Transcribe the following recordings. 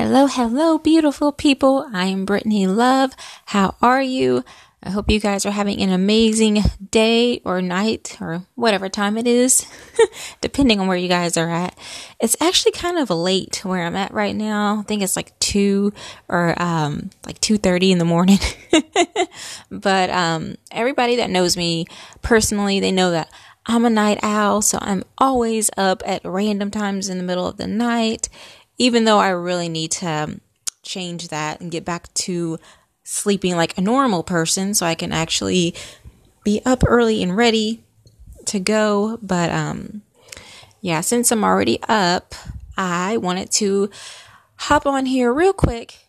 Hello, hello, beautiful people. I am Brittany Love. How are you? I hope you guys are having an amazing day or night or whatever time it is, depending on where you guys are at. It's actually kind of late where I'm at right now. I think it's like two or um, like two thirty in the morning. but um, everybody that knows me personally, they know that I'm a night owl, so I'm always up at random times in the middle of the night. Even though I really need to change that and get back to sleeping like a normal person so I can actually be up early and ready to go. But um yeah, since I'm already up, I wanted to hop on here real quick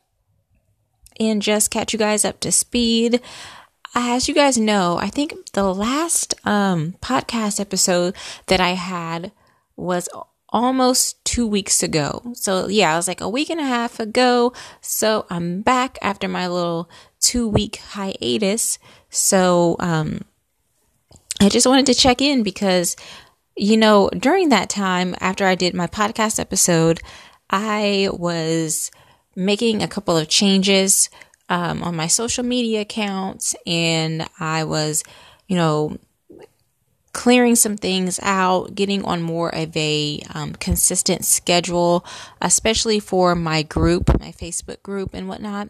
and just catch you guys up to speed. As you guys know, I think the last um podcast episode that I had was almost two weeks ago. So yeah, I was like a week and a half ago. So I'm back after my little two week hiatus. So, um, I just wanted to check in because, you know, during that time after I did my podcast episode, I was making a couple of changes, um, on my social media accounts and I was, you know, clearing some things out, getting on more of a um, consistent schedule, especially for my group, my Facebook group, and whatnot.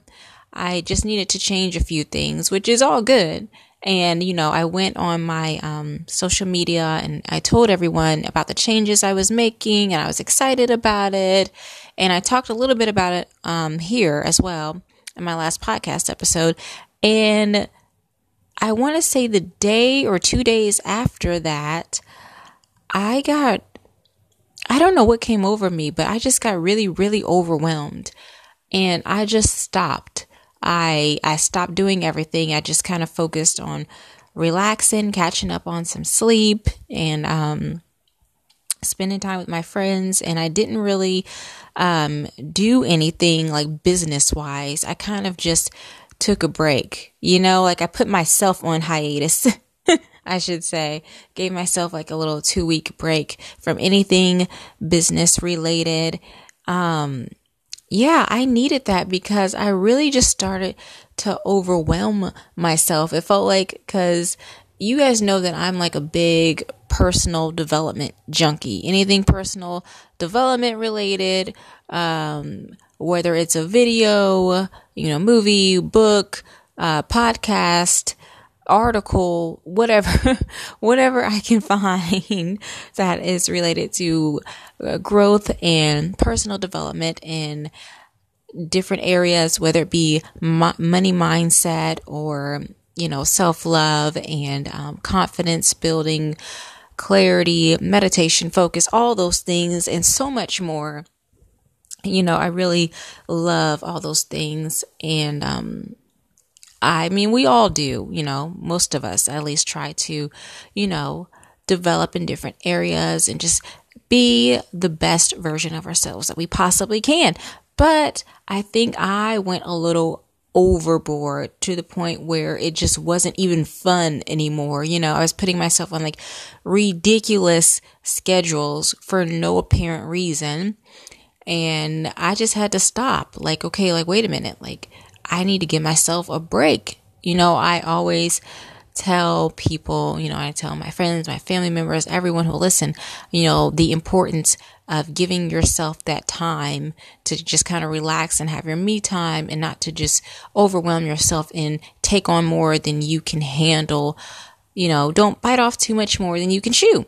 I just needed to change a few things, which is all good. And, you know, I went on my um, social media and I told everyone about the changes I was making and I was excited about it. And I talked a little bit about it um, here as well in my last podcast episode. And I want to say the day or two days after that, I got, I don't know what came over me, but I just got really, really overwhelmed. And I just stopped. I, I stopped doing everything. I just kind of focused on relaxing, catching up on some sleep and, um, spending time with my friends. And I didn't really, um, do anything like business wise. I kind of just took a break. You know, like I put myself on hiatus. I should say, gave myself like a little two week break from anything business related. Um, yeah, I needed that because I really just started to overwhelm myself. It felt like, cause you guys know that I'm like a big personal development junkie. Anything personal development related, um, whether it's a video, you know, movie, book, uh, podcast, article, whatever, whatever I can find that is related to uh, growth and personal development in different areas, whether it be money mindset or, you know, self love and um, confidence building, clarity, meditation, focus, all those things, and so much more you know, I really love all those things. And, um, I mean, we all do, you know, most of us at least try to, you know, develop in different areas and just be the best version of ourselves that we possibly can. But I think I went a little overboard to the point where it just wasn't even fun anymore. You know, I was putting myself on like ridiculous schedules for no apparent reason. And I just had to stop. Like, okay, like, wait a minute. Like, I need to give myself a break. You know, I always tell people, you know, I tell my friends, my family members, everyone who listen, you know, the importance of giving yourself that time to just kind of relax and have your me time and not to just overwhelm yourself and take on more than you can handle. You know, don't bite off too much more than you can chew.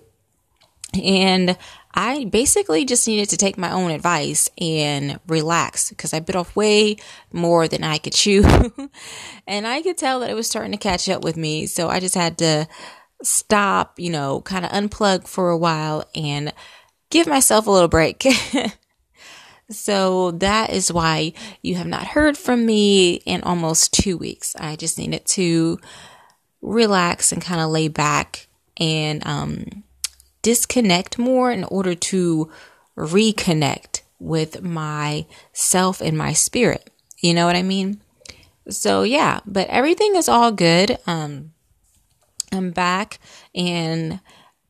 And I basically just needed to take my own advice and relax because I bit off way more than I could chew. and I could tell that it was starting to catch up with me. So I just had to stop, you know, kind of unplug for a while and give myself a little break. so that is why you have not heard from me in almost two weeks. I just needed to relax and kind of lay back and, um, disconnect more in order to reconnect with myself and my spirit. You know what I mean? So yeah, but everything is all good. Um, I'm back and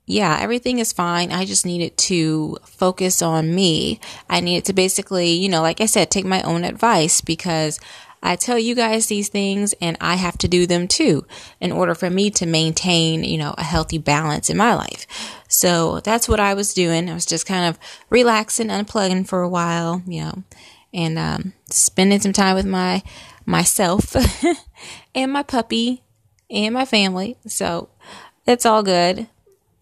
yeah, everything is fine. I just needed to focus on me. I needed to basically, you know, like I said, take my own advice because I tell you guys these things and I have to do them too in order for me to maintain, you know, a healthy balance in my life. So that's what I was doing. I was just kind of relaxing, unplugging for a while, you know, and um, spending some time with my myself and my puppy and my family. So it's all good.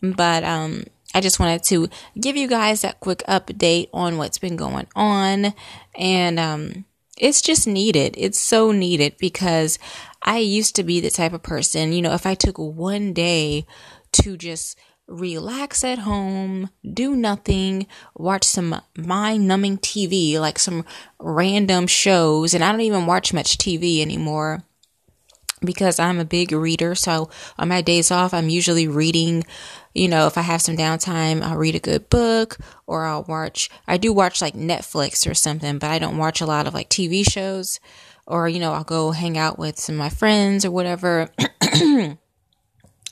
But um, I just wanted to give you guys that quick update on what's been going on. And um, it's just needed. It's so needed because I used to be the type of person, you know, if I took one day to just relax at home, do nothing, watch some mind numbing TV, like some random shows. And I don't even watch much TV anymore because I'm a big reader. So on my days off, I'm usually reading. You know, if I have some downtime, I'll read a good book or I'll watch, I do watch like Netflix or something, but I don't watch a lot of like TV shows or, you know, I'll go hang out with some of my friends or whatever.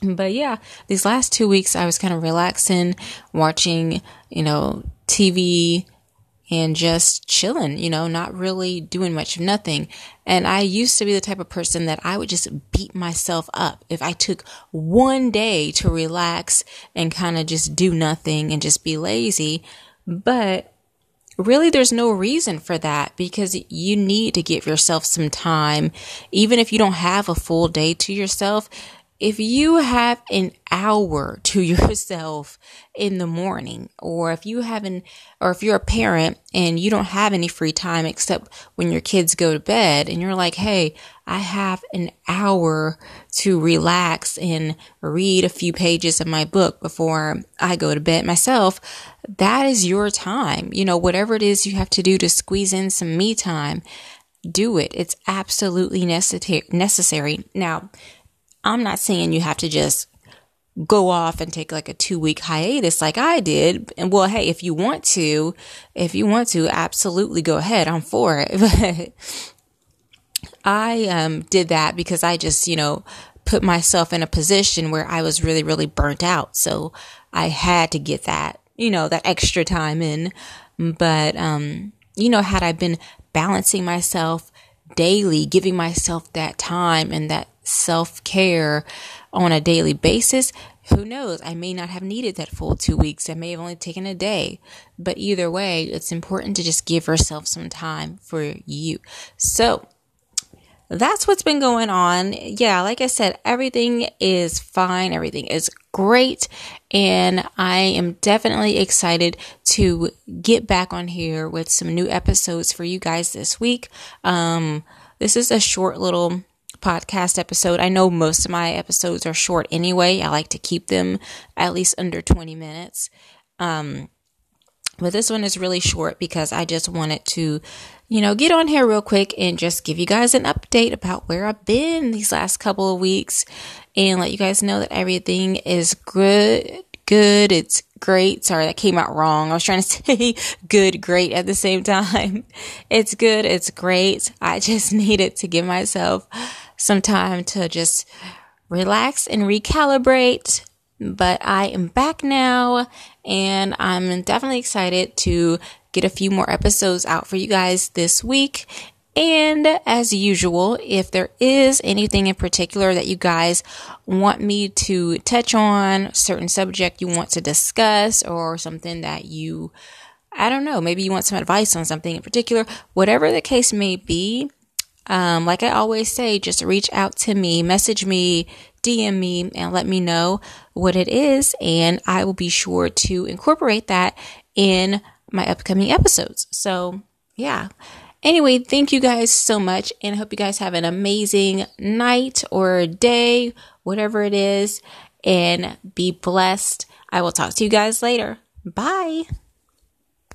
but yeah, these last two weeks I was kind of relaxing, watching, you know, TV and just chilling, you know, not really doing much of nothing. And I used to be the type of person that I would just beat myself up if I took one day to relax and kind of just do nothing and just be lazy. But really there's no reason for that because you need to give yourself some time even if you don't have a full day to yourself if you have an hour to yourself in the morning, or if you have an, or if you're a parent and you don't have any free time except when your kids go to bed and you're like, Hey, I have an hour to relax and read a few pages of my book before I go to bed myself. That is your time. You know, whatever it is you have to do to squeeze in some me time, do it. It's absolutely necessary. Necessary. Now, I'm not saying you have to just go off and take like a two week hiatus like I did. And well, hey, if you want to, if you want to, absolutely go ahead. I'm for it. I um, did that because I just, you know, put myself in a position where I was really, really burnt out. So I had to get that, you know, that extra time in. But, um, you know, had I been balancing myself daily, giving myself that time and that self care on a daily basis, who knows? I may not have needed that full two weeks. I may have only taken a day. But either way, it's important to just give yourself some time for you. So, that's what's been going on. Yeah, like I said, everything is fine. Everything is great. And I am definitely excited to get back on here with some new episodes for you guys this week. Um, this is a short little podcast episode. I know most of my episodes are short anyway. I like to keep them at least under 20 minutes. Um, but this one is really short because I just wanted to, you know, get on here real quick and just give you guys an update about where I've been these last couple of weeks and let you guys know that everything is good. Good. It's great. Sorry, that came out wrong. I was trying to say good, great at the same time. It's good. It's great. I just needed to give myself some time to just relax and recalibrate. But I am back now and I'm definitely excited to get a few more episodes out for you guys this week. And as usual, if there is anything in particular that you guys want me to touch on, certain subject you want to discuss, or something that you, I don't know, maybe you want some advice on something in particular, whatever the case may be, um, like I always say, just reach out to me, message me, DM me, and let me know what it is. And I will be sure to incorporate that in my upcoming episodes. So, yeah. Anyway, thank you guys so much. And I hope you guys have an amazing night or day, whatever it is. And be blessed. I will talk to you guys later. Bye.